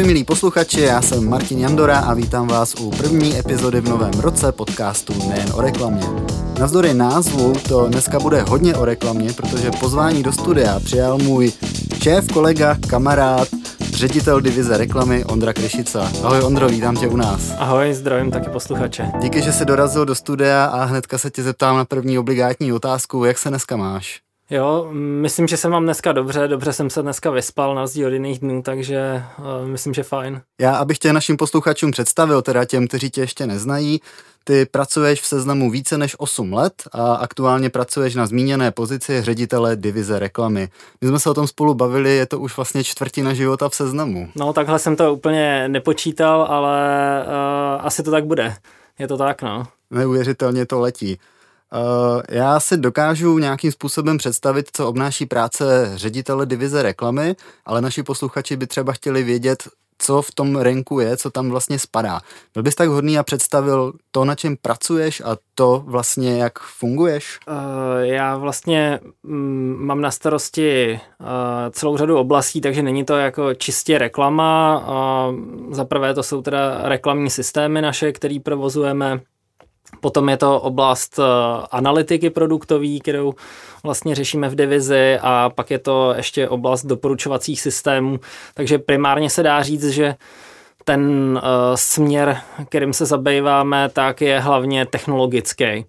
Ahoj milí posluchači, já jsem Martin Jandora a vítám vás u první epizody v novém roce podcastu Nejen o reklamě. Navzdory názvu to dneska bude hodně o reklamě, protože pozvání do studia přijal můj šéf, kolega, kamarád, ředitel divize reklamy Ondra Kryšica. Ahoj Ondro, vítám tě u nás. Ahoj, zdravím taky posluchače. Díky, že jsi dorazil do studia a hnedka se tě zeptám na první obligátní otázku, jak se dneska máš? Jo, myslím, že se mám dneska dobře, dobře jsem se dneska vyspal na rozdíl od jiných dnů, takže uh, myslím, že fajn. Já, abych tě našim posluchačům představil, teda těm, kteří tě ještě neznají, ty pracuješ v seznamu více než 8 let a aktuálně pracuješ na zmíněné pozici ředitele divize reklamy. My jsme se o tom spolu bavili, je to už vlastně čtvrtina života v seznamu. No takhle jsem to úplně nepočítal, ale uh, asi to tak bude. Je to tak, no. Neuvěřitelně to letí. Uh, já si dokážu nějakým způsobem představit, co obnáší práce ředitele divize reklamy, ale naši posluchači by třeba chtěli vědět, co v tom renku je, co tam vlastně spadá. Byl bys tak hodný a představil to, na čem pracuješ a to vlastně, jak funguješ? Uh, já vlastně mm, mám na starosti uh, celou řadu oblastí, takže není to jako čistě reklama. Za prvé to jsou teda reklamní systémy naše, které provozujeme Potom je to oblast eh, analytiky produktový, kterou vlastně řešíme v divizi a pak je to ještě oblast doporučovacích systémů. Takže primárně se dá říct, že ten uh, směr, kterým se zabýváme, tak je hlavně technologický.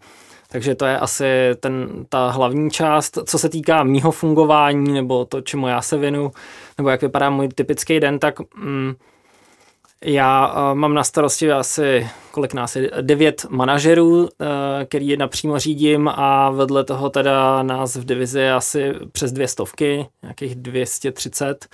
Takže to je asi ten, ta hlavní část. Co se týká mýho fungování nebo to, čemu já se věnu, nebo jak vypadá můj typický den, tak mm, já uh, mám na starosti asi, kolik nás je, devět manažerů, uh, který je napřímo řídím a vedle toho teda nás v divizi asi přes dvě stovky, nějakých 230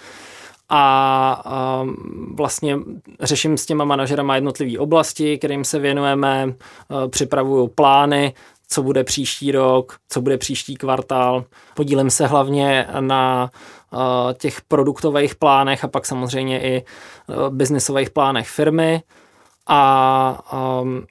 a um, vlastně řeším s těma manažerama jednotlivé oblasti, kterým se věnujeme, uh, připravuju plány, co bude příští rok, co bude příští kvartál. Podílím se hlavně na uh, těch produktových plánech a pak samozřejmě i uh, biznisových plánech firmy. A um,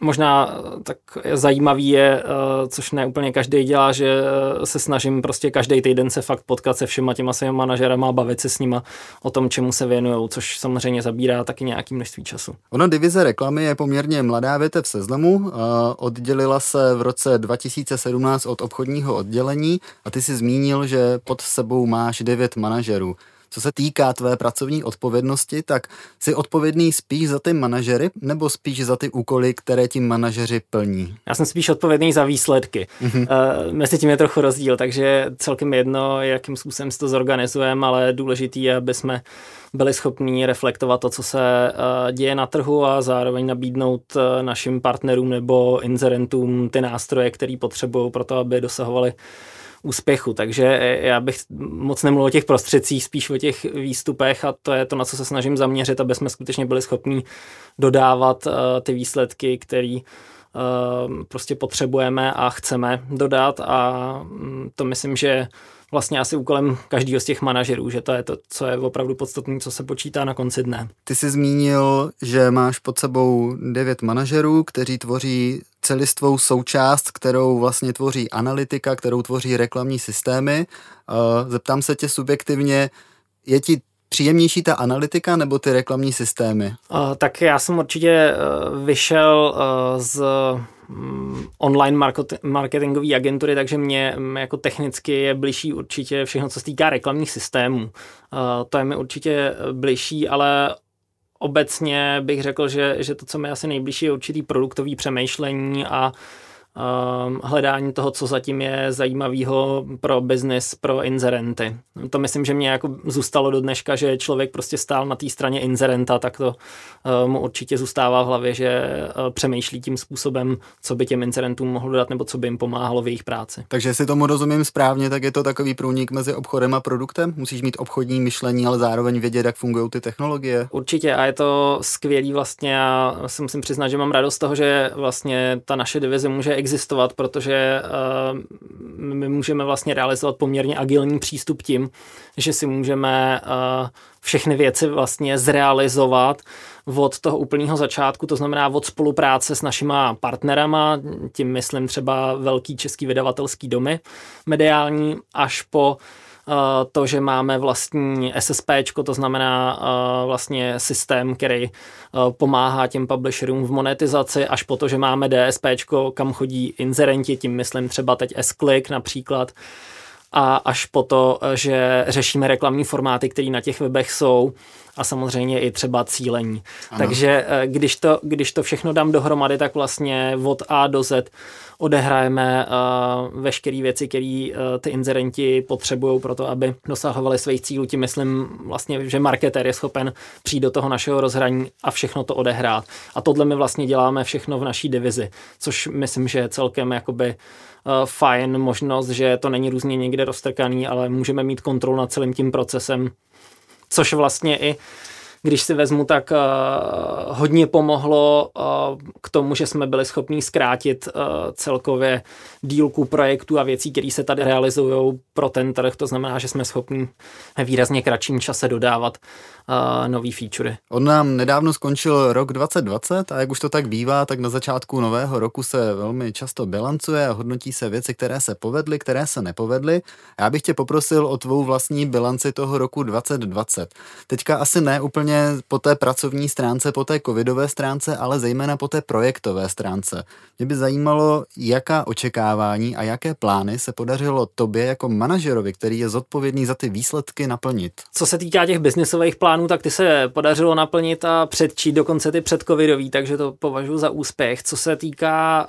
Možná eh, tak zajímavý je, eh, což ne úplně každý dělá, že eh, se snažím prostě každý týden se fakt potkat se všema těma svými manažerama a bavit se s nima o tom, čemu se věnují, což samozřejmě zabírá taky nějaký množství času. Ona divize reklamy je poměrně mladá větev v seznamu, oddělila se v roce 2017 od obchodního oddělení a ty si zmínil, že pod sebou máš devět manažerů. Co se týká tvé pracovní odpovědnosti, tak jsi odpovědný spíš za ty manažery nebo spíš za ty úkoly, které ti manažeři plní? Já jsem spíš odpovědný za výsledky. Mm-hmm. Uh, mezi tím je trochu rozdíl, takže celkem jedno, jakým způsobem si to zorganizujeme, ale důležitý je, aby jsme byli schopní reflektovat to, co se uh, děje na trhu a zároveň nabídnout uh, našim partnerům nebo inzerentům ty nástroje, které potřebují pro to, aby dosahovali úspěchu. Takže e, já bych moc nemluvil o těch prostředcích, spíš o těch výstupech a to je to, na co se snažím zaměřit, aby jsme skutečně byli schopni dodávat uh, ty výsledky, které uh, prostě potřebujeme a chceme dodat a um, to myslím, že vlastně asi úkolem každého z těch manažerů, že to je to, co je opravdu podstatné, co se počítá na konci dne. Ty jsi zmínil, že máš pod sebou devět manažerů, kteří tvoří celistvou součást, kterou vlastně tvoří analytika, kterou tvoří reklamní systémy. Zeptám se tě subjektivně, je ti příjemnější ta analytika nebo ty reklamní systémy? Uh, tak já jsem určitě uh, vyšel uh, z um, online marketingové agentury, takže mě jako technicky je blížší určitě všechno, co se týká reklamních systémů. Uh, to je mi určitě blížší, ale obecně bych řekl, že, že to, co mi asi nejbližší, je určitý produktový přemýšlení a Ehm, hledání toho, co zatím je zajímavého pro biznis, pro inzerenty. To myslím, že mě jako zůstalo do dneška, že člověk prostě stál na té straně inzerenta, tak to uh, mu určitě zůstává v hlavě, že uh, přemýšlí tím způsobem, co by těm inzerentům mohlo dát nebo co by jim pomáhalo v jejich práci. Takže si tomu rozumím správně, tak je to takový průnik mezi obchodem a produktem? Musíš mít obchodní myšlení, ale zároveň vědět, jak fungují ty technologie? Určitě a je to skvělý vlastně a si musím přiznat, že mám radost z toho, že vlastně ta naše divize může existovat, protože uh, my můžeme vlastně realizovat poměrně agilní přístup tím, že si můžeme uh, všechny věci vlastně zrealizovat od toho úplného začátku, to znamená od spolupráce s našima partnerama, tím myslím třeba velký český vydavatelský domy mediální, až po to, že máme vlastní SSP, to znamená vlastně systém, který pomáhá těm publisherům v monetizaci, až po to, že máme DSP, kam chodí inzerenti, tím myslím třeba teď S-Click například, a až po to, že řešíme reklamní formáty, které na těch webech jsou a samozřejmě i třeba cílení. Ano. Takže eh, když to, když to všechno dám dohromady, tak vlastně od A do Z odehrajeme uh, veškeré věci, které uh, ty inzerenti potřebují pro to, aby dosahovali svých cílů. Tím myslím vlastně, že marketér je schopen přijít do toho našeho rozhraní a všechno to odehrát. A tohle my vlastně děláme všechno v naší divizi, což myslím, že je celkem jakoby uh, fajn možnost, že to není různě někde roztrkaný, ale můžeme mít kontrolu nad celým tím procesem, což vlastně i když si vezmu, tak uh, hodně pomohlo uh, k tomu, že jsme byli schopni zkrátit uh, celkově dílku projektů a věcí, které se tady realizují pro ten trh. To znamená, že jsme schopni výrazně kratším čase dodávat uh, nový featurey. On nám nedávno skončil rok 2020 a jak už to tak bývá, tak na začátku nového roku se velmi často bilancuje a hodnotí se věci, které se povedly, které se nepovedly. Já bych tě poprosil o tvou vlastní bilanci toho roku 2020. Teďka asi ne úplně po té pracovní stránce, po té covidové stránce, ale zejména po té projektové stránce. Mě by zajímalo, jaká očekávání a jaké plány se podařilo tobě jako manažerovi, který je zodpovědný za ty výsledky, naplnit. Co se týká těch biznisových plánů, tak ty se podařilo naplnit a předčít dokonce ty předcovidový, takže to považuji za úspěch. Co se týká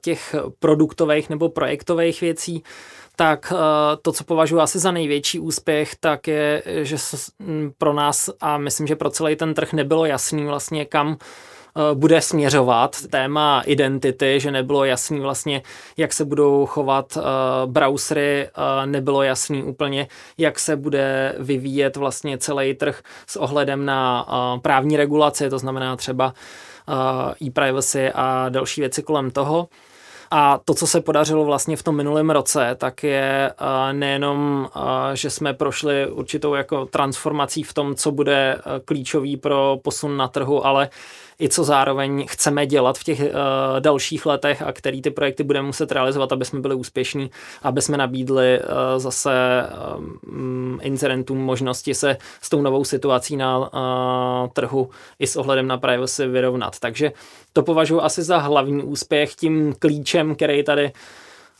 těch produktových nebo projektových věcí, tak to, co považuji asi za největší úspěch, tak je, že pro nás a myslím, že pro celý ten trh nebylo jasný vlastně kam Eh, bude směřovat. Téma identity, že nebylo jasný vlastně, jak se budou chovat uh, browsery, uh, nebylo jasný úplně, jak se bude vyvíjet vlastně celý trh s ohledem na uh, právní regulaci, to znamená třeba e-privacy a další věci kolem toho. A to, co se podařilo vlastně v tom minulém roce, tak je nejenom, že jsme prošli určitou jako transformací v tom, co bude klíčový pro posun na trhu, ale i co zároveň chceme dělat v těch uh, dalších letech a který ty projekty budeme muset realizovat, aby jsme byli úspěšní, aby jsme nabídli uh, zase um, incidentům možnosti se s tou novou situací na uh, trhu i s ohledem na privacy vyrovnat. Takže to považuji asi za hlavní úspěch tím klíčem, který tady uh,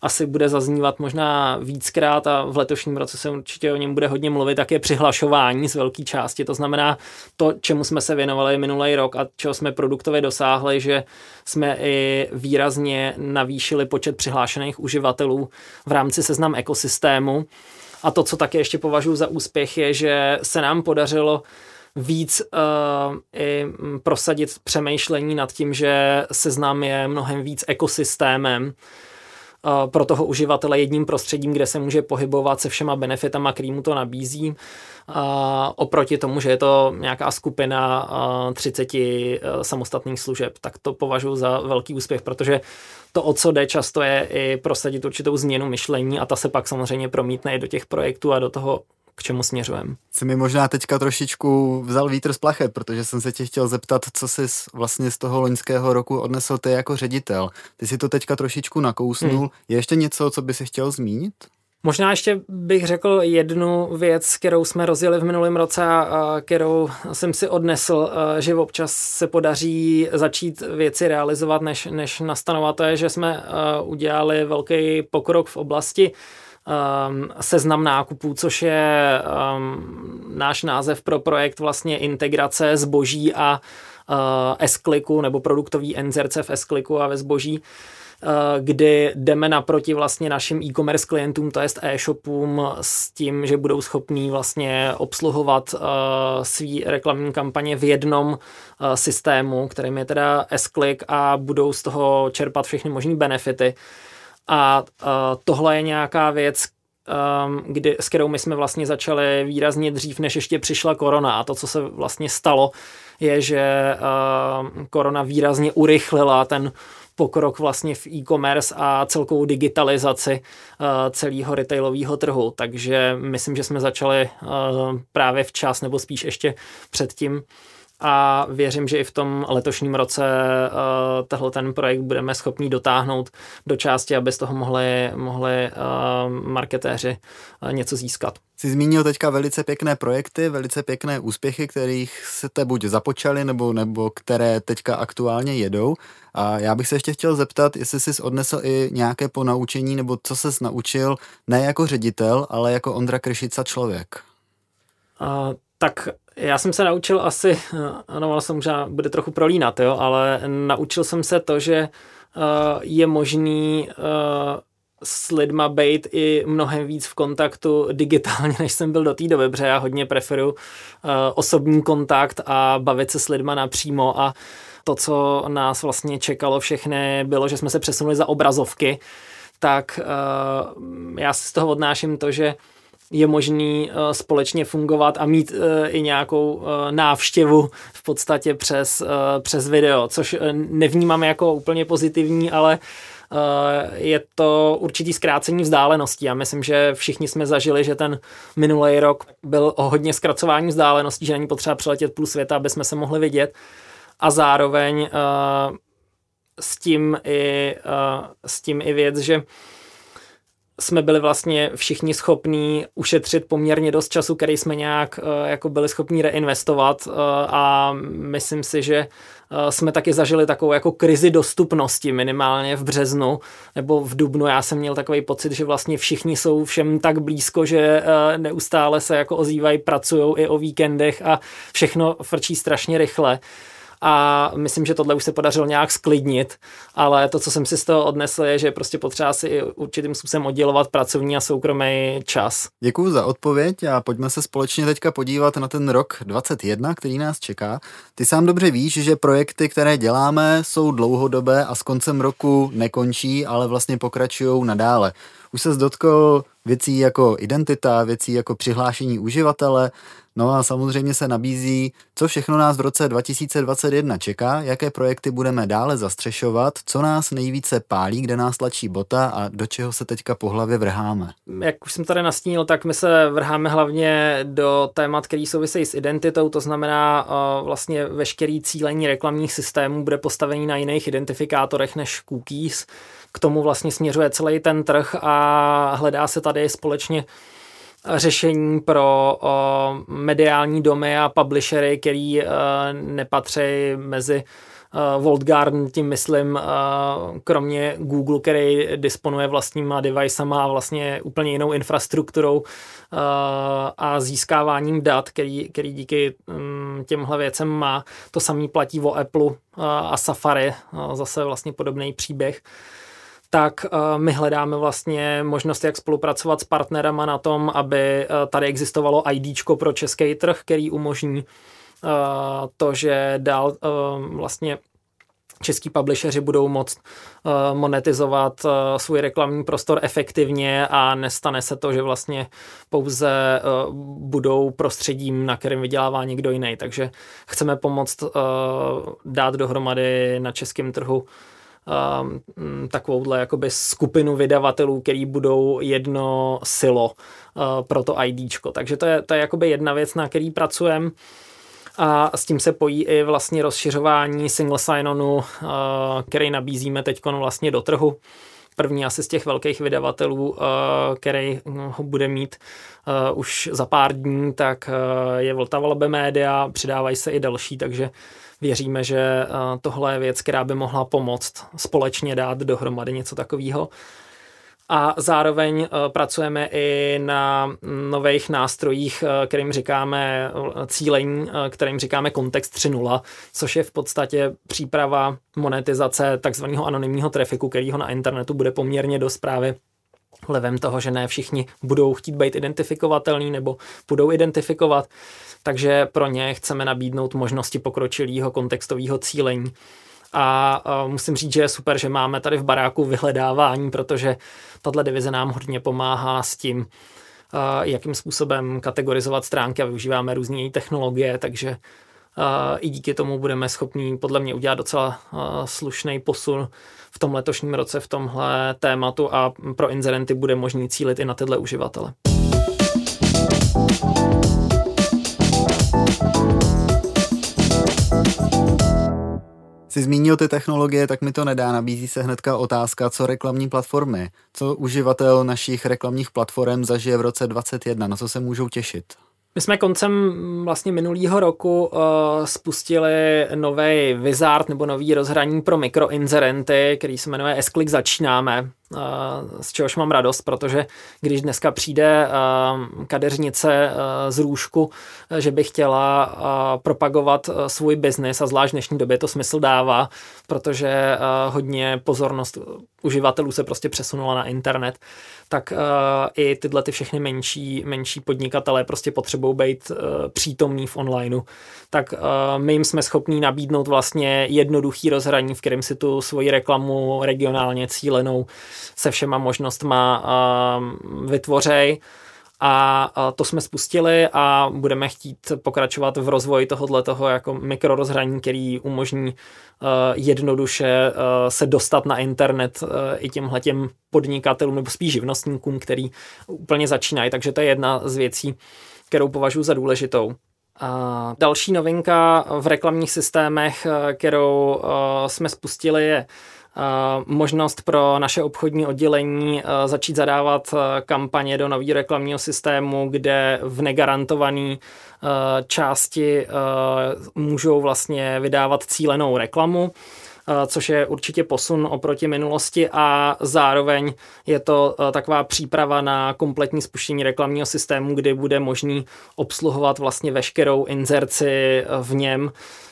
asi bude zaznívat možná víckrát a v letošním roce se určitě o něm bude hodně mluvit, tak je přihlašování z velké části. To znamená to, čemu jsme se věnovali minulý rok a čeho jsme produktově dosáhli, že jsme i výrazně navýšili počet přihlášených uživatelů v rámci seznam ekosystému. A to, co také ještě považuji za úspěch, je, že se nám podařilo víc uh, i prosadit přemýšlení nad tím, že seznam je mnohem víc ekosystémem, pro toho uživatele jedním prostředím, kde se může pohybovat se všema benefitama, který mu to nabízí. Oproti tomu, že je to nějaká skupina 30 e, samostatných služeb, tak to považuji za velký úspěch, protože to, o co jde často, je i prosadit určitou změnu myšlení a ta se pak samozřejmě promítne i do těch projektů a do toho k čemu směřujeme. Jsi mi možná teďka trošičku vzal vítr z plachet, protože jsem se tě chtěl zeptat, co jsi vlastně z toho loňského roku odnesl ty jako ředitel. Ty si to teďka trošičku nakousnul. Hmm. Je ještě něco, co by si chtěl zmínit? Možná ještě bych řekl jednu věc, kterou jsme rozjeli v minulém roce a kterou jsem si odnesl, že občas se podaří začít věci realizovat, než, než nastanovat. To je, že jsme udělali velký pokrok v oblasti um, seznam nákupů, což je um, náš název pro projekt vlastně integrace zboží a uh, S-kliku nebo produktový inzerce v S-kliku a ve zboží uh, kdy jdeme naproti vlastně našim e-commerce klientům, to jest e-shopům s tím, že budou schopní vlastně obsluhovat uh, svý reklamní kampaně v jednom uh, systému, kterým je teda S-Click a budou z toho čerpat všechny možné benefity. A uh, tohle je nějaká věc, um, kdy, s kterou my jsme vlastně začali výrazně dřív, než ještě přišla korona. A to, co se vlastně stalo, je, že uh, korona výrazně urychlila ten pokrok vlastně v e-commerce a celkovou digitalizaci uh, celého retailového trhu. Takže myslím, že jsme začali uh, právě včas, nebo spíš ještě předtím a věřím, že i v tom letošním roce uh, tehle ten projekt budeme schopni dotáhnout do části, aby z toho mohli, mohli uh, marketéři uh, něco získat. Jsi zmínil teďka velice pěkné projekty, velice pěkné úspěchy, kterých se te buď započali, nebo, nebo které teďka aktuálně jedou. A já bych se ještě chtěl zeptat, jestli jsi odnesl i nějaké ponaučení, nebo co ses naučil, ne jako ředitel, ale jako Ondra Kršica člověk. Uh, tak já jsem se naučil asi, ano, ale se možná bude trochu prolínat, jo, ale naučil jsem se to, že uh, je možný uh, s lidma být i mnohem víc v kontaktu digitálně, než jsem byl do té doby, protože já hodně preferuji uh, osobní kontakt a bavit se s lidma napřímo. A to, co nás vlastně čekalo všechny, bylo, že jsme se přesunuli za obrazovky, tak uh, já si z toho odnáším to, že je možný uh, společně fungovat a mít uh, i nějakou uh, návštěvu v podstatě přes, přes video, což nevnímám jako úplně pozitivní, ale je to určitý zkrácení vzdáleností. Já myslím, že všichni jsme zažili, že ten minulý rok byl o hodně zkracování vzdáleností, že není potřeba přeletět půl světa, aby jsme se mohli vidět. A zároveň s tím i, s tím i věc, že jsme byli vlastně všichni schopní ušetřit poměrně dost času, který jsme nějak uh, jako byli schopni reinvestovat uh, a myslím si, že uh, jsme taky zažili takovou jako krizi dostupnosti minimálně v březnu nebo v dubnu. Já jsem měl takový pocit, že vlastně všichni jsou všem tak blízko, že neustále se jako ozývají, pracují i o víkendech a všechno frčí strašně rychle a myslím, že tohle už se podařilo nějak sklidnit, ale to, co jsem si z toho odnesl, je, že prostě potřeba si určitým způsobem oddělovat pracovní a soukromý čas. Děkuji za odpověď a pojďme se společně teďka podívat na ten rok 21, který nás čeká. Ty sám dobře víš, že projekty, které děláme, jsou dlouhodobé a s koncem roku nekončí, ale vlastně pokračují nadále. Už se dotkl věcí jako identita, věcí jako přihlášení uživatele, No a samozřejmě se nabízí, co všechno nás v roce 2021 čeká, jaké projekty budeme dále zastřešovat, co nás nejvíce pálí, kde nás tlačí bota a do čeho se teďka po hlavě vrháme. Jak už jsem tady nastínil, tak my se vrháme hlavně do témat, který souvisejí s identitou, to znamená uh, vlastně veškerý cílení reklamních systémů bude postavený na jiných identifikátorech než cookies. K tomu vlastně směřuje celý ten trh a hledá se tady společně řešení pro mediální domy a publishery, který e, nepatří mezi uh, Garden, tím myslím, uh, kromě Google, který disponuje vlastníma devicema a vlastně úplně jinou infrastrukturou a získáváním dat, který, který díky těmhle věcem má. To samý platí o Apple a Safari, zase vlastně podobný příběh. Tak uh, my hledáme vlastně možnost, jak spolupracovat s partnerama na tom, aby uh, tady existovalo ID pro český trh, který umožní uh, to, že dál vlastně český publisheri budou moct monetizovat svůj reklamní prostor efektivně a nestane se to, že vlastně pouze budou prostředím, na kterém vydělává někdo jiný. Takže chceme pomoct dát dohromady na českém trhu um, takovouhle jakoby skupinu vydavatelů, který budou jedno silo uh, pro to IDčko. Takže to je, to je jakoby jedna věc, na který pracujeme. A s tím se pojí i vlastně rozšiřování single sign-onu, uh, který nabízíme teď vlastně do trhu. První asi z těch velkých vydavatelů, uh, který ho bude mít uh, už za pár dní, tak uh, je Vltava Labe Media, přidávají se i další, takže věříme, že eh, tohle je věc, která by mohla pomoct společně dát dohromady něco takového. A zároveň eh, pracujeme i na nových nástrojích, eh, kterým říkáme cílení, kterým říkáme kontext 3.0, což je v podstatě příprava monetizace takzvaného anonymního trafiku, kterýho na internetu bude poměrně dost právě levem toho, že ne všichni budou chtít být identifikovatelný nebo budou identifikovat takže pro ně chceme nabídnout možnosti pokročilého kontextového cílení. A musím říct, že je super, že máme tady v baráku vyhledávání, protože tato divize nám hodně pomáhá s tím, jakým způsobem kategorizovat stránky a využíváme různé technologie, takže i díky tomu budeme schopni podle mě udělat docela slušný posun v tom letošním roce v tomhle tématu a pro inzerenty bude možný cílit i na tyhle uživatele. Jsi zmínil ty technologie, tak mi to nedá. Nabízí se hnedka otázka, co reklamní platformy. Co uživatel našich reklamních platform zažije v roce 2021, na co se můžou těšit? My jsme koncem vlastně minulého roku uh, spustili nový Wizard nebo nový rozhraní pro mikroinzerenty, který se jmenuje s Začínáme z čehož mám radost, protože když dneska přijde kadeřnice z růžku, že by chtěla propagovat svůj biznis a zvlášť v dnešní době to smysl dává, protože hodně pozornost uživatelů se prostě přesunula na internet, tak i tyhle ty všechny menší, menší podnikatelé prostě potřebují být přítomní v onlineu. Tak my jim jsme schopní nabídnout vlastně jednoduchý rozhraní, v kterém si tu svoji reklamu regionálně cílenou se všema možnostma vytvořej. A to jsme spustili a budeme chtít pokračovat v rozvoji tohohle toho jako mikrorozhraní, který umožní jednoduše se dostat na internet i těmhle těm podnikatelům nebo spíš živnostníkům, který úplně začínají. Takže to je jedna z věcí, kterou považuji za důležitou. A další novinka v reklamních systémech, kterou jsme spustili, je možnost pro naše obchodní oddělení začít zadávat kampaně do nového reklamního systému, kde v negarantované části můžou vlastně vydávat cílenou reklamu což je určitě posun oproti minulosti a zároveň je to taková příprava na kompletní spuštění reklamního systému, kdy bude možný obsluhovat vlastně veškerou inzerci v něm.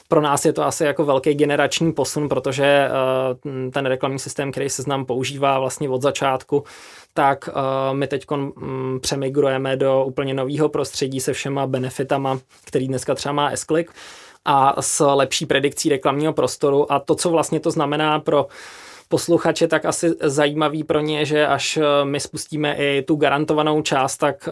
Pro nás je to asi jako velký generační posun, protože eh, ten reklamní systém, který se znám používá vlastně od začátku, tak eh, my teď přemigrujeme do úplně nového prostředí se všema benefitama, který dneska třeba má s a s lepší predikcí reklamního prostoru. A to, co vlastně to znamená pro posluchače, tak asi zajímavý pro ně, že až eh, my spustíme i tu garantovanou část, tak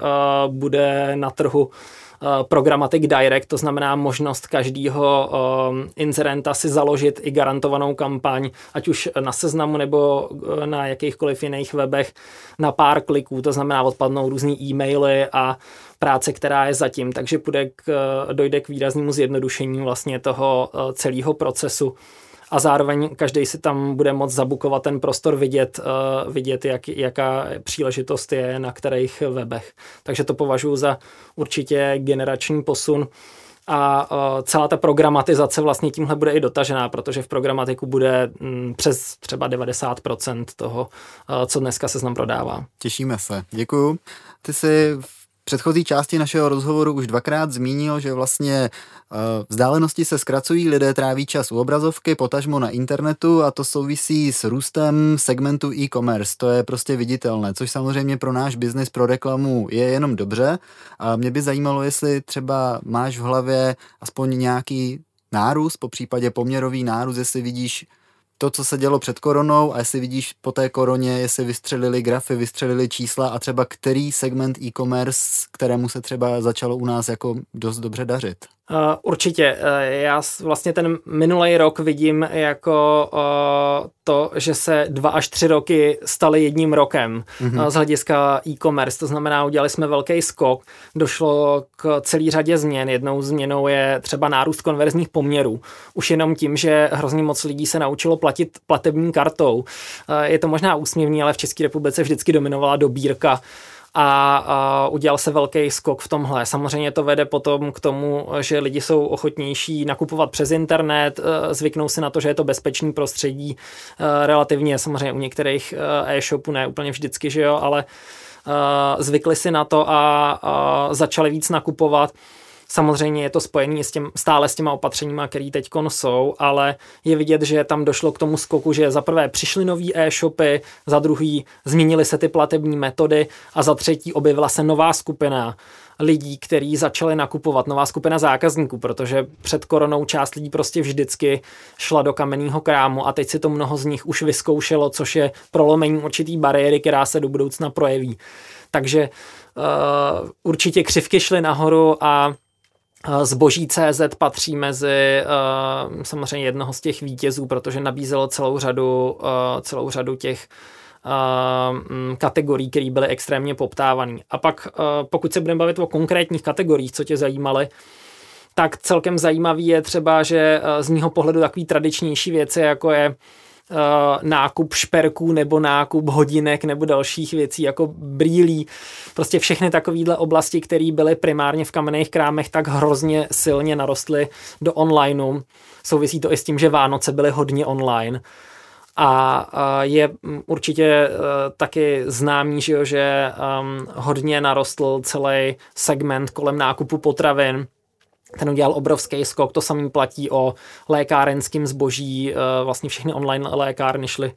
bude na trhu Eh, Programmatic Direct, to znamená možnost každého um, inzerenta si založit i garantovanou kampaň, ať už na seznamu nebo eh, na jakýchkoliv jiných webech na pár kliků, to znamená odpadnou různý e-maily a práce, která je zatím, takže půjde k, dojde k výraznému zjednodušení vlastně toho celého procesu a zároveň každý si tam bude moct zabukovat ten prostor vidět, uh, vidět jak, jaká příležitost je na kterých webech. Takže to považuji za určitě generační posun a uh, celá ta programatizace vlastně tímhle bude i dotažená, protože v programatiku bude mm, přes třeba 90% toho, uh, co dneska se znam prodává. Těšíme se. Děkuju. Ty jsi předchozí části našeho rozhovoru už dvakrát zmínil, že vlastně uh, vzdálenosti se zkracují, lidé tráví čas u obrazovky, potažmo na internetu a to souvisí s růstem segmentu e-commerce. To je prostě viditelné, což samozřejmě pro náš biznis, pro reklamu je jenom dobře. A mě by zajímalo, jestli třeba máš v hlavě aspoň nějaký nárůst, po případě poměrový nárůst, jestli vidíš to, co se dělo před koronou a jestli vidíš po té koroně, jestli vystřelili grafy, vystřelili čísla a třeba který segment e-commerce, kterému se třeba začalo u nás jako dost dobře dařit. Uh, určitě. Uh, já vlastně ten minulý rok vidím jako uh, to, že se dva až tři roky staly jedním rokem mm-hmm. z hlediska e-commerce. To znamená, udělali jsme velký skok, došlo k celý řadě změn. Jednou změnou je třeba nárůst konverzních poměrů. Už jenom tím, že hrozně moc lidí se naučilo platit platební kartou. Je to možná úsměvný, ale v České republice vždycky dominovala dobírka a, a udělal se velký skok v tomhle. Samozřejmě to vede potom k tomu, že lidi jsou ochotnější nakupovat přes internet, e, zvyknou si na to, že je to bezpečný prostředí e, relativně, samozřejmě u některých e, e-shopů ne úplně vždycky, že jo, ale zvykli si na to a, a začali víc nakupovat. Samozřejmě je to spojené s těm, stále s těma opatřeníma, které teď jsou, ale je vidět, že tam došlo k tomu skoku, že za prvé přišly nový e-shopy, za druhý změnily se ty platební metody a za třetí objevila se nová skupina lidí, kteří začali nakupovat, nová skupina zákazníků, protože před koronou část lidí prostě vždycky šla do kamenného krámu a teď si to mnoho z nich už vyzkoušelo, což je prolomení určitý bariéry, která se do budoucna projeví. Takže uh, určitě křivky šly nahoru a Zboží CZ patří mezi uh, samozřejmě jednoho z těch vítězů, protože nabízelo celou řadu, uh, celou řadu těch uh, kategorií, které byly extrémně poptávané. A pak, pokud se budeme bavit o konkrétních kategoriích, co tě zajímaly, tak celkem zajímavý je třeba, že z mého pohledu takový tradičnější věci, jako je nákup šperků nebo nákup hodinek nebo dalších věcí jako brýlí. Prostě všechny takovéhle oblasti, které byly primárně v kamenných krámech, tak hrozně silně narostly do onlineu. Souvisí to i s tím, že Vánoce byly hodně online. A je určitě uh, taky známý, že, um, hodně narostl celý segment kolem nákupu potravin ten udělal obrovský skok, to samý platí o lékárenském zboží, eh, vlastně všechny online lékárny šly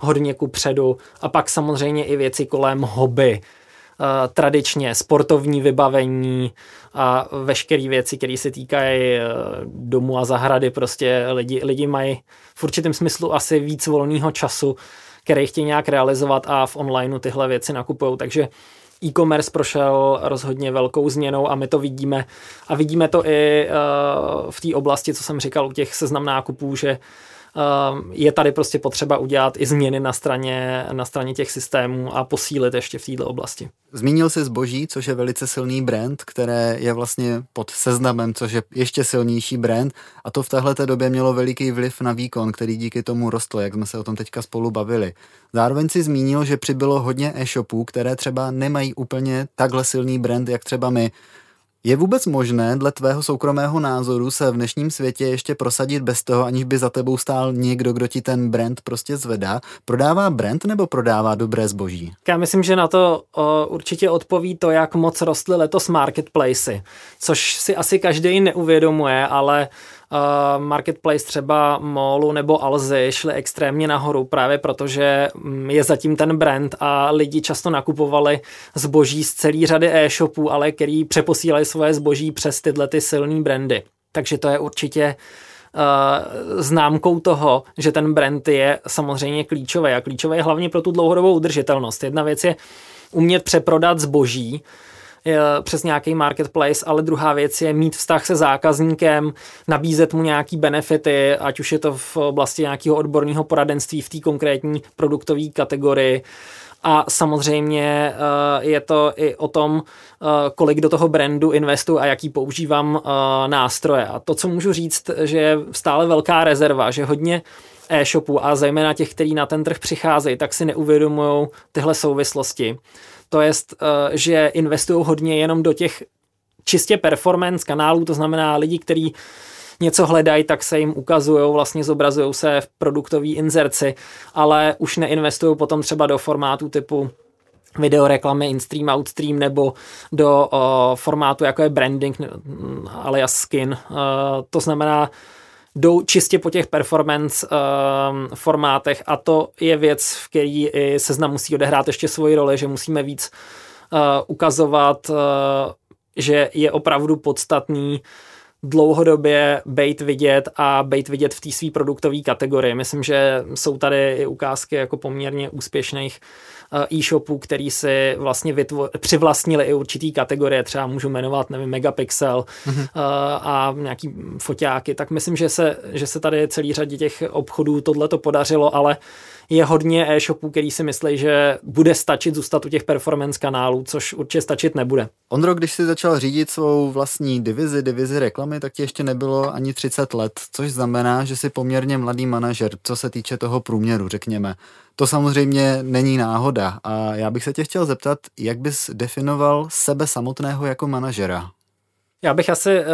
hodně ku předu. A pak samozřejmě i věci kolem hobby, eh, tradičně sportovní vybavení a veškeré věci, které se týkají eh, domu a zahrady, prostě lidi, lidi mají v určitém smyslu asi víc volného času, který chtějí nějak realizovat a v onlineu tyhle věci nakupují, takže e-commerce prošel rozhodně velkou změnou a my to vidíme. A vidíme to i uh, v té oblasti, co jsem říkal u těch seznam nákupů, že je tady prostě potřeba udělat i změny na straně, na straně těch systémů a posílit ještě v této oblasti. Zmínil jsi zboží, což je velice silný brand, které je vlastně pod seznamem, což je ještě silnější brand a to v téhle době mělo veliký vliv na výkon, který díky tomu rostl, jak jsme se o tom teďka spolu bavili. Zároveň si zmínil, že přibylo hodně e-shopů, které třeba nemají úplně takhle silný brand, jak třeba my. Je vůbec možné, dle tvého soukromého názoru, se v dnešním světě ještě prosadit bez toho, aniž by za tebou stál někdo, kdo ti ten brand prostě zvedá? Prodává brand nebo prodává dobré zboží? Já myslím, že na to o, určitě odpoví to, jak moc rostly letos marketplacy, což si asi každý neuvědomuje, ale marketplace třeba Molu nebo Alzy šly extrémně nahoru právě protože mm, je zatím ten brand a lidi často nakupovali zboží z celé řady e-shopů, ale který přeposílali svoje zboží přes tyhle ty silné brandy. Takže to je určitě uh, známkou toho, že ten brand je samozřejmě klíčový a klíčový je hlavně pro tu dlouhodobou udržitelnost. Jedna věc je umět přeprodat zboží, přes nějaký marketplace, ale druhá věc je mít vztah se zákazníkem, nabízet mu nějaký benefity, ať už je to v oblasti nějakého odborného poradenství v té konkrétní produktové kategorii. A samozřejmě eh, je to i o tom, eh, kolik do toho brandu investu a jaký používám nástroje. A to, co můžu říct, že je stále velká rezerva, že hodně e-shopů a zejména těch, kteří na ten trh přicházejí, tak si neuvědomují tyhle souvislosti. To je, eh, že investují hodně jenom do těch čistě performance kanálů, to znamená lidi, kteří něco hledají, tak se jim ukazují, vlastně zobrazují se v produktové inzerci, ale už neinvestují potom třeba do formátu typu videoreklamy in-stream, outstream nebo do o, formátu jako je branding alias skin. Uh, to znamená, jdou čistě po těch performance uh, formátech a to je věc, v který i seznam musí odehrát ještě svoji roli, že musíme víc uh, ukazovat, uh, že je opravdu podstatný dlouhodobě bejt vidět a bejt vidět v té své produktové kategorii. Myslím, že jsou tady i ukázky jako poměrně úspěšných Eh, e-shopů, který si vlastně vytvo- přivlastnili i určitý kategorie, třeba můžu jmenovat, nevím, Megapixel mm-hmm. a nějaký foťáky, tak myslím, že se, že se tady celý řadě těch obchodů tohle to podařilo, ale je hodně e-shopů, který si myslí, že bude stačit zůstat u těch performance kanálů, což určitě stačit nebude. Ondro, když jsi začal řídit svou vlastní divizi, divizi reklamy, tak ti ještě nebylo ani 30 let, což znamená, že jsi poměrně mladý manažer, co se týče toho průměru, řekněme. To samozřejmě není náhoda a já bych se tě chtěl zeptat, jak bys definoval sebe samotného jako manažera? Já bych asi uh,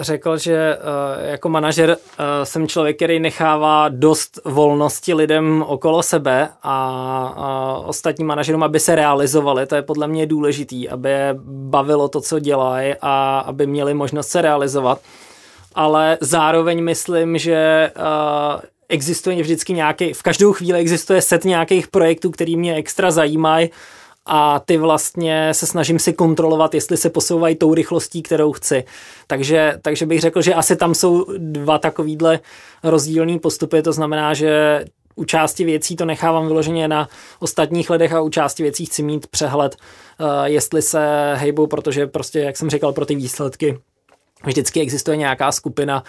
řekl, že uh, jako manažer uh, jsem člověk, který nechává dost volnosti lidem okolo sebe a uh, ostatním manažerům, aby se realizovali. To je podle mě důležitý, aby je bavilo to, co dělají a aby měli možnost se realizovat. Ale zároveň myslím, že uh, existuje vždycky nějaký, v každou chvíli existuje set nějakých projektů, který mě extra zajímají a ty vlastně se snažím si kontrolovat, jestli se posouvají tou rychlostí, kterou chci. Takže, takže bych řekl, že asi tam jsou dva takovýhle rozdílný postupy, to znamená, že u části věcí to nechávám vyloženě na ostatních ledech a u části věcí chci mít přehled, uh, jestli se hejbou, protože prostě, jak jsem říkal, pro ty výsledky vždycky existuje nějaká skupina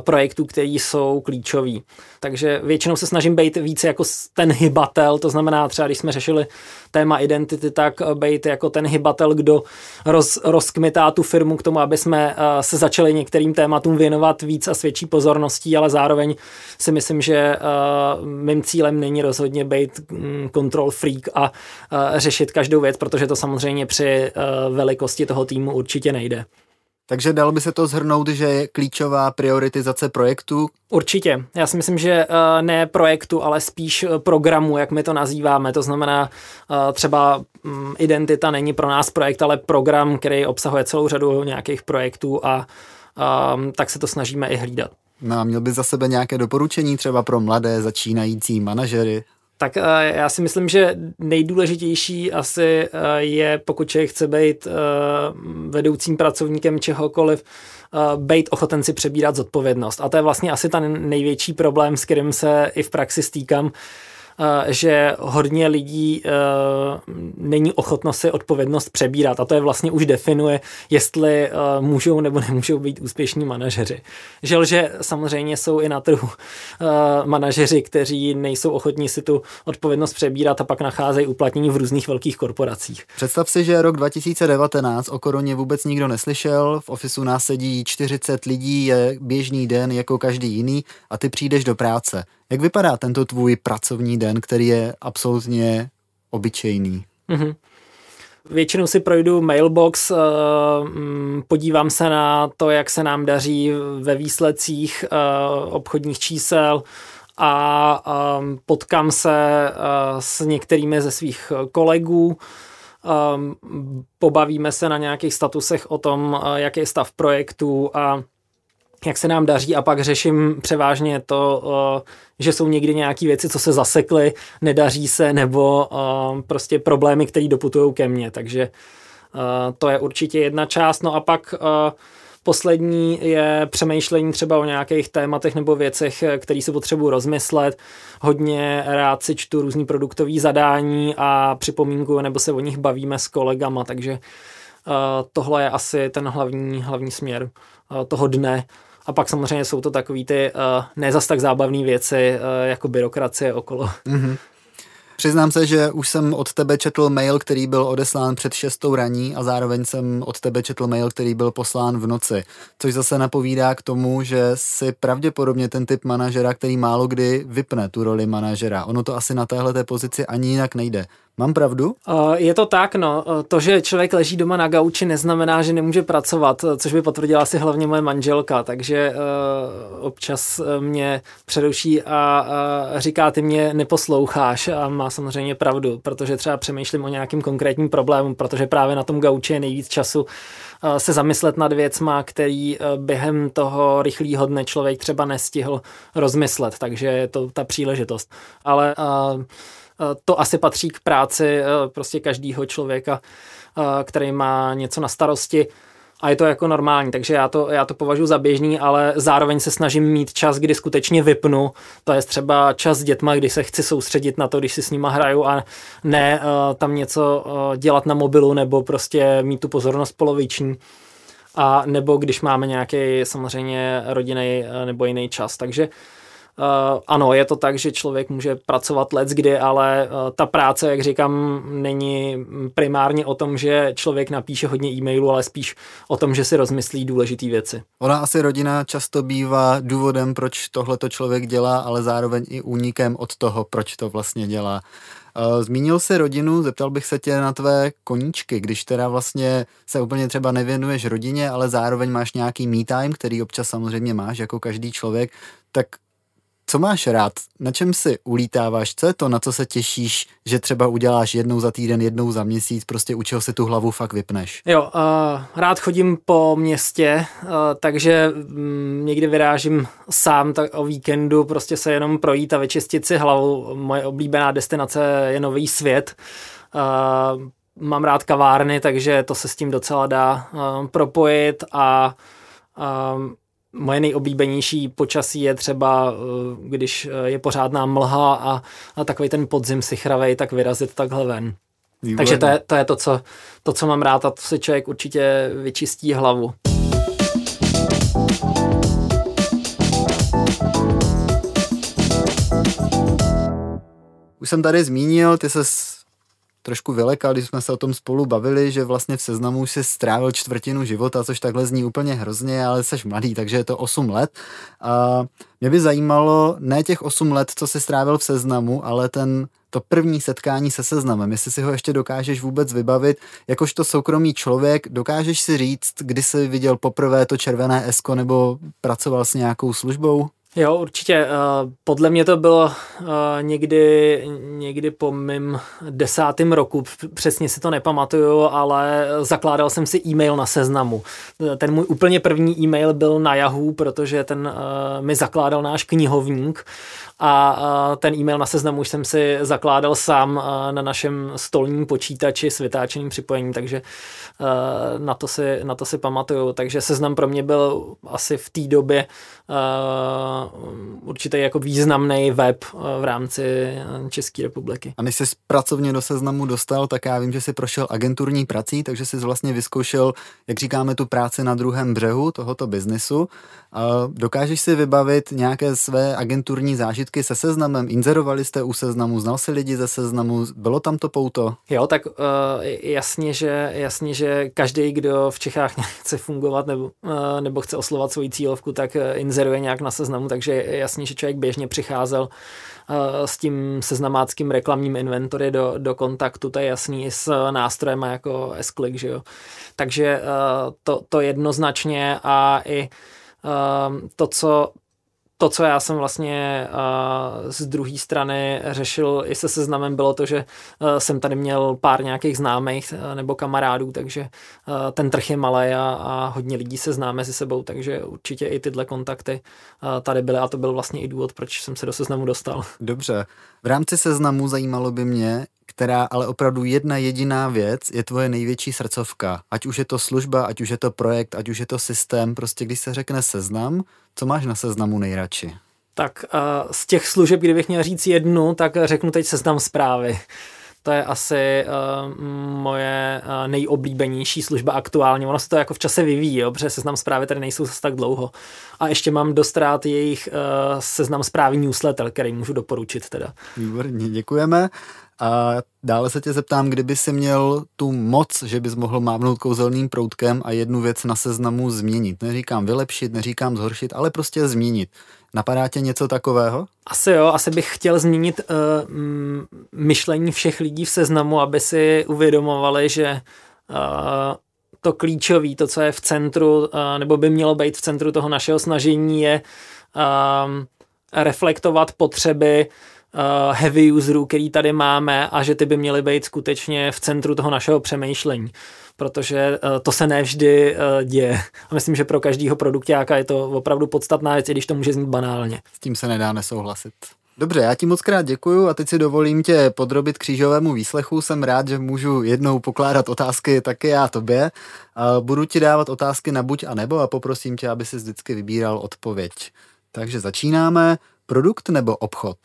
projektů, které jsou klíčový. Takže většinou se snažím být více jako ten hybatel, to znamená třeba, když jsme řešili téma identity, tak být jako ten hybatel, kdo roz, rozkmitá tu firmu k tomu, aby jsme uh, se začali některým tématům věnovat víc a světší pozorností, ale zároveň si myslím, že uh, mým cílem není rozhodně být um, control freak a řešit každou věc, protože to samozřejmě při velikosti toho týmu určitě nejde. Takže dalo by se to zhrnout, že je klíčová prioritizace projektu? Určitě. Já si myslím, že eh, ne projektu, ale spíš eh, programu, jak my to nazýváme. To znamená, eh, třeba mm, identita není pro nás projekt, ale program, který obsahuje celou řadu nějakých projektů a ehm, tak se to snažíme i hlídat. No a měl by za sebe nějaké doporučení třeba pro mladé začínající manažery? Tak eh, já si myslím, že nejdůležitější asi eh, je, pokud člověk chce být eh, vedoucím pracovníkem čehokoliv, být ochoten si přebírat zodpovědnost. A to je vlastně asi ten největší problém, s kterým se i v praxi stýkám, že hodně lidí eh, není ochotno si odpovědnost přebírat a to je vlastně už definuje, jestli eh, můžou nebo nemůžou být úspěšní manažeři. Žel, že samozřejmě jsou i na trhu manažeři, kteří nejsou ochotní si tu odpovědnost přebírat a pak nacházejí uplatnění v různých velkých korporacích. Představ si, že rok 2019 o koroně vůbec nikdo neslyšel, v ofisu nás sedí 40 lidí, je běžný den jako každý jiný a ty přijdeš do práce. Jak vypadá tento tvůj pracovní den, který je absolutně obyčejný? Mm-hmm. Většinou si projdu mailbox, eh, mm, podívám se na to, jak se nám daří ve výsledcích eh, obchodních čísel a ehm, potkám se eh, s některými ze svých kolegů, pobavíme se na nějakých statusech o tom, jaký je stav projektu a jak se nám daří a pak řeším převážně to, že jsou někdy nějaké věci, co se zasekly, nedaří se, nebo prostě problémy, které doputují ke mně, takže to je určitě jedna část. No a pak Poslední je přemýšlení třeba o nějakých tématech nebo věcech, které si potřebuji rozmyslet. Hodně rád si čtu různý produktový zadání a připomínku, nebo se o nich bavíme s kolegama, takže tohle je asi ten hlavní, hlavní směr toho dne. A pak samozřejmě jsou to takový ty uh, ne zas tak zábavné věci, uh, jako byrokracie okolo. Mm-hmm. Přiznám se, že už jsem od tebe četl mail, který byl odeslán před šestou raní a zároveň jsem od tebe četl mail, který byl poslán v noci. Což zase napovídá k tomu, že si pravděpodobně ten typ manažera, který málo kdy vypne tu roli manažera. Ono to asi na téhle pozici ani jinak nejde. Mám pravdu? Je to tak, no. To, že člověk leží doma na gauči, neznamená, že nemůže pracovat, což by potvrdila asi hlavně moje manželka, takže občas mě přeruší a říká, ty mě neposloucháš a má samozřejmě pravdu, protože třeba přemýšlím o nějakým konkrétním problému, protože právě na tom gauči je nejvíc času se zamyslet nad věcma, který během toho rychlého dne člověk třeba nestihl rozmyslet, takže je to ta příležitost. Ale uh, Eh, to asi patří k práci eh, prostě každého člověka, eh, který má něco na starosti. A je to jako normální, takže já to, já to považuji za běžný, ale zároveň se snažím mít čas, kdy skutečně vypnu, to je třeba čas s dětma, kdy se chci soustředit na to, když si s nima hraju a ne uh, tam něco uh, dělat na mobilu nebo prostě mít tu pozornost poloviční. A nebo když máme nějaký samozřejmě rodinný nebo jiný čas, takže Uh, ano, je to tak, že člověk může pracovat let kdy, ale uh, ta práce, jak říkám, není primárně o tom, že člověk napíše hodně e-mailů, ale spíš o tom, že si rozmyslí důležité věci. Ona asi rodina často bývá důvodem, proč tohle to člověk dělá, ale zároveň i únikem od toho, proč to vlastně dělá. Uh, zmínil jsi rodinu, zeptal bych se tě na tvé koníčky, když teda vlastně se úplně třeba nevěnuješ rodině, ale zároveň máš nějaký me time, který občas samozřejmě máš jako každý člověk, tak co máš rád? Na čem si ulítáváš? Co je to, na co se těšíš, že třeba uděláš jednou za týden, jednou za měsíc, prostě u čeho si tu hlavu fakt vypneš? Jo, uh, rád chodím po městě, uh, takže um, někdy vyrážím sám tak o víkendu, prostě se jenom projít a vyčistit si hlavu. Moje oblíbená destinace je Nový svět. Uh, mám rád kavárny, takže to se s tím docela dá uh, propojit a um, Moje nejoblíbenější počasí je třeba, eh, když eh, je pořádná mlha a, a takový ten podzim sichravej, tak vyrazit takhle ven. Výborně. Takže to je, to je to, co, to, co mám rád a to se člověk určitě vyčistí hlavu. Už jsem tady zmínil, ty se trošku vylekal, když jsme se o tom spolu bavili, že vlastně v seznamu už si strávil čtvrtinu života, což takhle zní úplně hrozně, ale jsi mladý, takže je to 8 let. A mě by zajímalo ne těch 8 let, co jsi strávil v seznamu, ale ten to první setkání se seznamem, jestli si ho ještě dokážeš vůbec vybavit, jakožto soukromý člověk, dokážeš si říct, kdy jsi viděl poprvé to červené esko nebo pracoval s nějakou službou? Jo, určitě. Eh, podle mě to bylo eh, někdy, někdy po mém desátém roku, přesně si to nepamatuju, ale zakládal jsem si e-mail na seznamu. Ten můj úplně první e-mail byl na Yahoo, protože ten eh, mi zakládal náš knihovník a ten e-mail na seznamu už jsem si zakládal sám na našem stolním počítači s vytáčeným připojením, takže na to si, na to si pamatuju. Takže seznam pro mě byl asi v té době určitě jako významný web v rámci České republiky. A než jsi pracovně do seznamu dostal, tak já vím, že jsi prošel agenturní prací, takže jsi vlastně vyzkoušel, jak říkáme, tu práci na druhém břehu tohoto biznesu. Dokážeš si vybavit nějaké své agenturní zážitky se seznamem? Inzerovali jste u seznamu? Znal si lidi ze seznamu? Bylo tam to pouto? Jo, tak uh, jasně, že, jasně, že každý, kdo v Čechách chce fungovat nebo, uh, nebo chce oslovat svoji cílovku, tak uh, inzeruje nějak na seznamu, takže je jasně, že člověk běžně přicházel uh, s tím seznamáckým reklamním inventory do, do kontaktu, to je jasný, s nástrojem jako S-Click, že jo. Takže uh, to, to jednoznačně a i Ehm, to, co to, co já jsem vlastně uh, z druhé strany řešil i se seznamem, bylo to, že uh, jsem tady měl pár nějakých známých uh, nebo kamarádů, takže ten trh je malý a, a hodně lidí se zná mezi sebou, takže určitě i tyhle kontakty tady byly a to byl vlastně i důvod, proč jsem se do seznamu dostal. Dobře. V rámci seznamu zajímalo by mě, která ale opravdu jedna jediná věc je tvoje největší srdcovka. Ať už je to služba, ať už je to projekt, ať už je to systém, prostě když se řekne seznam, co máš na seznamu nejradši? Tak uh, z těch služeb, kdybych měl říct jednu, tak řeknu teď seznam zprávy. To je asi uh, moje uh, nejoblíbenější služba aktuálně. Ono se to jako v čase vyvíjí, jo, protože seznam zprávy tady nejsou zase tak dlouho. A ještě mám dost rád jejich uh, seznam zprávy newsletter, který můžu doporučit teda. Výborně, děkujeme. A dále se tě zeptám, kdyby si měl tu moc, že bys mohl mávnout kouzelným proutkem a jednu věc na seznamu změnit. Neříkám vylepšit, neříkám zhoršit, ale prostě změnit. Napadá tě něco takového? Asi jo, asi bych chtěl změnit uh, myšlení všech lidí v seznamu, aby si uvědomovali, že uh, to klíčové, to, co je v centru, uh, nebo by mělo být v centru toho našeho snažení, je uh, reflektovat potřeby uh, heavy userů, který tady máme a že ty by měly být skutečně v centru toho našeho přemýšlení protože uh, to se nevždy uh, děje. A myslím, že pro každého produktáka je to opravdu podstatná věc, i když to může znít banálně. S tím se nedá nesouhlasit. Dobře, já ti moc krát děkuju a teď si dovolím tě podrobit křížovému výslechu. Jsem rád, že můžu jednou pokládat otázky taky já tobě. Budu ti dávat otázky na buď a nebo a poprosím tě, aby si vždycky vybíral odpověď. Takže začínáme. Produkt nebo obchod?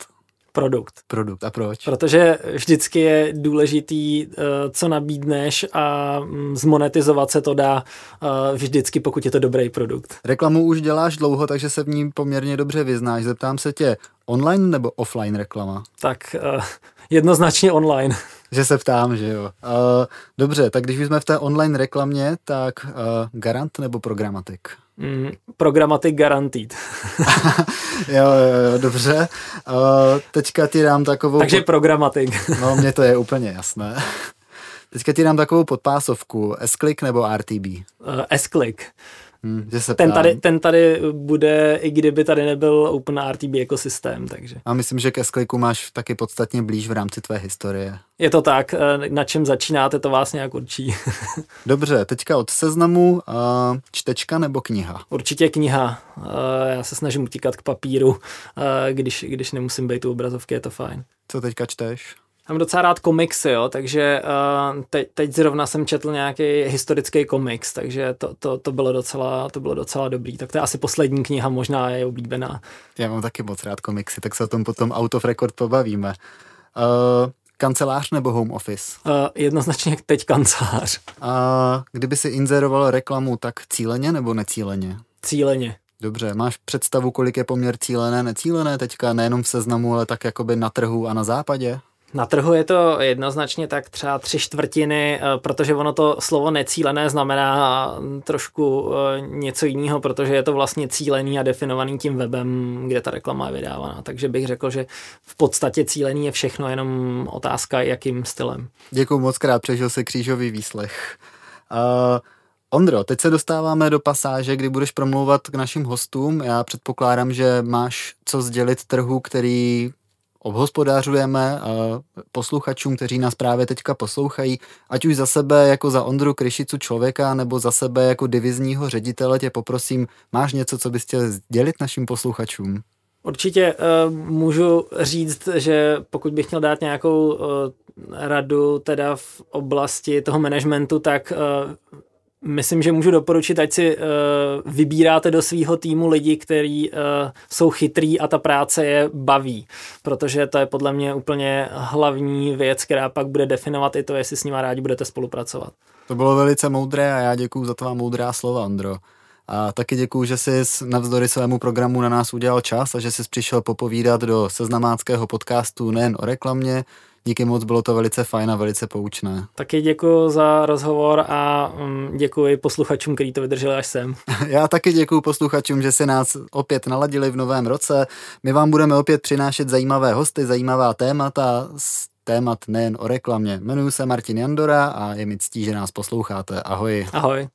Produkt. Produkt. A proč? Protože vždycky je důležitý, eh, co nabídneš a mm, zmonetizovat se to dá eh, vždycky, pokud je to dobrý produkt. Reklamu už děláš dlouho, takže se v ní poměrně dobře vyznáš. Zeptám se tě, online nebo offline reklama? Tak eh, jednoznačně online. Že se ptám, že jo. Dobře, tak když jsme v té online reklamě, tak garant nebo programatik? Mm, programatik guaranteed. jo, jo, jo, dobře. Uh, teďka ti dám takovou... Takže pod... programatik. no, mně to je úplně jasné. Teďka ti dám takovou podpásovku. S-Click nebo RTB? Uh, S-Click. Hmm, že se ten, tady, ten tady bude, i kdyby tady nebyl OpenRTB ekosystém, takže. A myslím, že ke Skliku máš taky podstatně blíž v rámci tvé historie. Je to tak, eh, na čem začínáte, to vás nějak určí. Dobře, teďka od seznamu, čtečka nebo kniha? Určitě kniha. Já se snažím utíkat k papíru, když, když nemusím být u obrazovky, je to fajn. Co teďka čteš? Mám docela rád komiksy, jo, takže uh, te, teď zrovna jsem četl nějaký historický komiks, takže to, to, to, bylo docela, to bylo docela dobrý. Tak to je asi poslední kniha, možná je oblíbená. Já mám taky moc rád komiksy, tak se o tom potom out of record pobavíme. Uh, kancelář nebo home office? Uh, jednoznačně teď kancelář. A uh, kdyby si inzeroval reklamu, tak cíleně nebo necíleně? Cíleně. Dobře, máš představu, kolik je poměr cílené, necílené teďka, nejenom v seznamu, ale tak jakoby na trhu a na západě? Na trhu je to jednoznačně tak třeba tři čtvrtiny, eh, protože ono to slovo necílené znamená trošku eh, něco jiného, protože je to vlastně cílený a definovaný tím webem, kde ta reklama je vydávaná. Takže bych řekl, že v podstatě cílený je všechno, jenom otázka, jakým stylem. Děkuji moc krát, přežil si křížový výslech. Uh, Ondro, teď se dostáváme do pasáže, kdy budeš promlouvat k našim hostům. Já předpokládám, že máš co sdělit trhu, který obhospodářujeme posluchačům, kteří nás právě teďka poslouchají, ať už za sebe jako za Ondru Kryšicu člověka, nebo za sebe jako divizního ředitele, tě poprosím, máš něco, co bys chtěl sdělit našim posluchačům? Určitě uh, můžu říct, že pokud bych měl dát nějakou uh, radu teda v oblasti toho managementu, tak uh, Myslím, že můžu doporučit, ať si uh, vybíráte do svého týmu lidi, kteří uh, jsou chytrý a ta práce je baví, protože to je podle mě úplně hlavní věc, která pak bude definovat i to, jestli s nimi rádi budete spolupracovat. To bylo velice moudré a já děkuji za tvá moudrá slova, Andro. A taky děkuji, že jsi navzdory svému programu na nás udělal čas a že jsi přišel popovídat do seznamáckého podcastu nejen o reklamě, Díky moc, bylo to velice fajn a velice poučné. Taky děkuji za rozhovor a mm, děkuji posluchačům, kteří to vydrželi až sem. Já taky děkuji posluchačům, že se nás opět naladili v novém roce. My vám budeme opět přinášet zajímavé hosty, zajímavá témata, témat nejen o reklamě. Jmenuji se Martin Jandora a je mi ctí, že nás posloucháte. Ahoj. Ahoj.